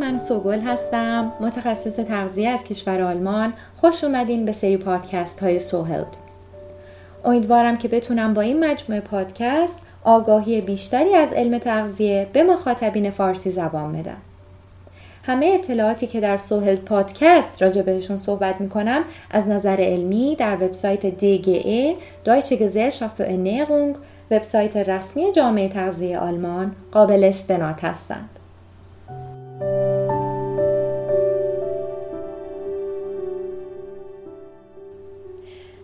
من سوگل هستم. متخصص تغذیه از کشور آلمان. خوش اومدین به سری پادکست های سوهلد. امیدوارم که بتونم با این مجموعه پادکست آگاهی بیشتری از علم تغذیه به مخاطبین فارسی زبان بدم. همه اطلاعاتی که در سوهلد پادکست راجع بهشون صحبت می‌کنم از نظر علمی در وبسایت DGE Gesellschaft für Ernährung وبسایت رسمی جامعه تغذیه آلمان قابل استناد هستند.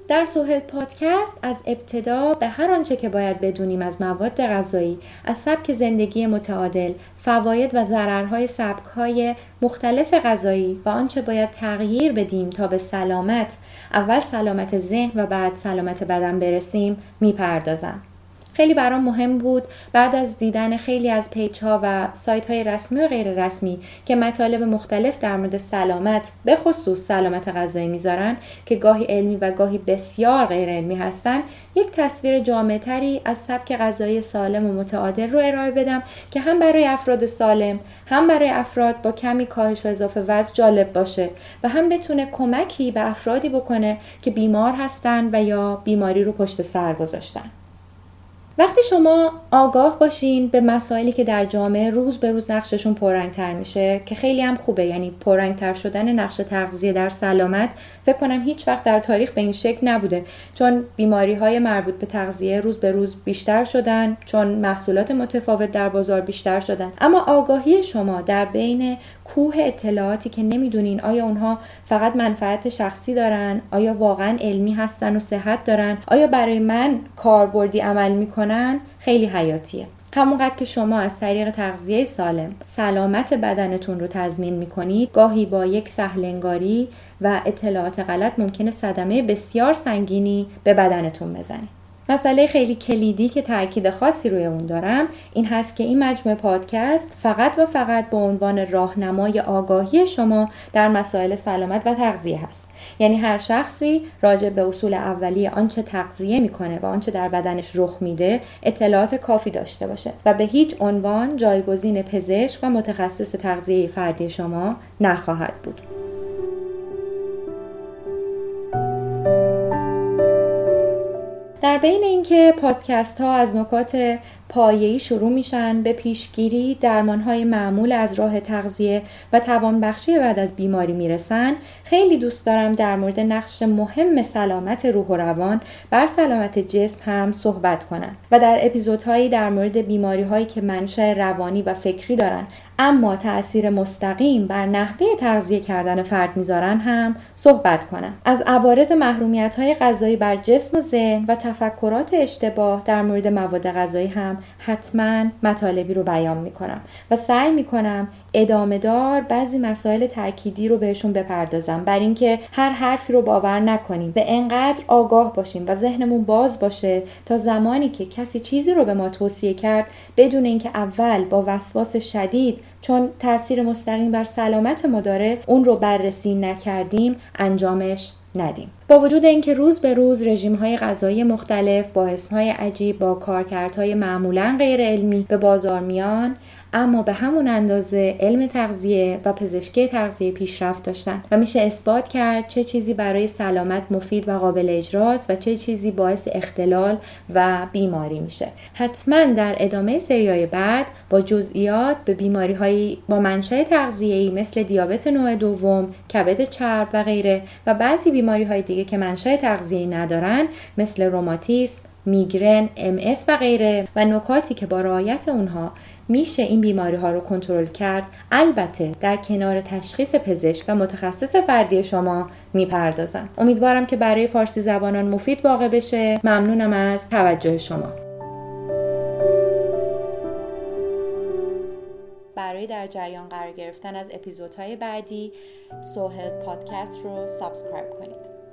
در سوهل پادکست از ابتدا به هر آنچه که باید بدونیم از مواد غذایی از سبک زندگی متعادل فواید و ضررهای سبکهای مختلف غذایی و آنچه باید تغییر بدیم تا به سلامت اول سلامت ذهن و بعد سلامت بدن برسیم می‌پردازم. خیلی برام مهم بود. بعد از دیدن خیلی از پیچ ها و سایت های رسمی و غیر رسمی که مطالب مختلف در مورد سلامت به خصوص سلامت غذایی می‌ذارن که گاهی علمی و گاهی بسیار غیر علمی هستن یک تصویر جامع تری از سبک غذایی سالم و متعادل رو ارائه بدم که هم برای افراد سالم هم برای افراد با کمی کاهش و اضافه وزن جالب باشه و هم بتونه کمکی به افرادی بکنه که بیمار هستن و یا بیماری رو پشت سر گذاشتن. وقتی شما آگاه باشین به مسائلی که در جامعه روز به روز نقششون پررنگتر میشه که خیلی هم خوبه یعنی پررنگتر شدن نقش تغذیه در سلامت فکر کنم هیچ وقت در تاریخ به این شکل نبوده. چون بیماری های مربوط به تغذیه روز به روز بیشتر شدن چون محصولات متفاوت در بازار بیشتر شدن. اما آگاهی شما در بین کوه اطلاعاتی که نمی‌دونین آیا اونها فقط منفعت شخصی دارن؟ آیا واقعا علمی هستن و صحت دارن؟ آیا برای من کاربردی عمل می‌کنن خیلی حیاتیه. همونقدر که شما از طریق تغذیه سالم سلامت بدنتون رو تضمین می‌کنید گاهی با یک سهلنگاری و اطلاعات غلط ممکنه صدمه بسیار سنگینی به بدنتون بزنید مسئله خیلی کلیدی که تاکید خاصی روی اون دارم این هست که این مجموعه پادکست فقط و فقط به عنوان راهنمای آگاهی شما در مسائل سلامت و تغذیه هست. یعنی هر شخصی راجع به اصول اولیه آنچه تغذیه می‌کنه و آنچه در بدنش رخ میده اطلاعات کافی داشته باشه و به هیچ عنوان جایگزین پزشک و متخصص تغذیه فردی شما نخواهد بود. در بین اینکه پادکست ها از نکات پایه‌ای شروع میشن به پیشگیری درمانهای معمول از راه تغذیه و توانبخشی بعد از بیماری می‌رسن خیلی دوست دارم در مورد نقش مهم سلامت روح و روان بر سلامت جسم هم صحبت کنم و در اپیزودهایی در مورد بیماری هایی که منشأ روانی و فکری دارن اما تاثیر مستقیم بر نحوه تغذیه کردن فرد می‌ذارن هم صحبت کنم. از عوارض محرومیت های غذایی بر جسم و ذهن و تفکرات اشتباه در مورد مواد غذایی هم حتما مطالبی رو بیان می‌کنم و سعی می‌کنم ادامه دار بعضی مسائل تأکیدی رو بهشون بپردازم. بر اینکه هر حرفی رو باور نکنیم. و انقدر آگاه باشیم و ذهنمون باز باشه تا زمانی که کسی چیزی رو به ما توصیه کرد بدون اینکه اول با وسواس شدید چون تاثیر مستقیم بر سلامت ما داره اون رو بررسی نکردیم انجامش ندیم. با وجود اینکه روز به روز رژیم های غذایی مختلف با اسم های عجیب با کارکردهای معمولا غیر علمی به بازار میان اما به همون اندازه علم تغذیه و پزشکی تغذیه پیشرفت داشتن و میشه اثبات کرد چه چیزی برای سلامت مفید و قابل اجراست و چه چیزی باعث اختلال و بیماری میشه. حتما در ادامه سریای بعد با جزئیات به بیماری هایی با منشأ تغذیه‌ای مثل دیابت نوع دوم، کبد چرب و غیره و بعضی بیماری های دیگه که منشأ تغذیه‌ای ندارن مثل روماتیسم، میگرن، ام و غیره و نکاتی که با رعایت اونها میشه این بیماری ها رو کنترل کرد؟ البته در کنار تشخیص پزشک و متخصص فردی شما می‌پردازم. امیدوارم که برای فارسی زبانان مفید واقع بشه. ممنونم از توجه شما. برای در جریان قرار گرفتن از اپیزودهای بعدی سوهل پادکست رو subscribe کنید.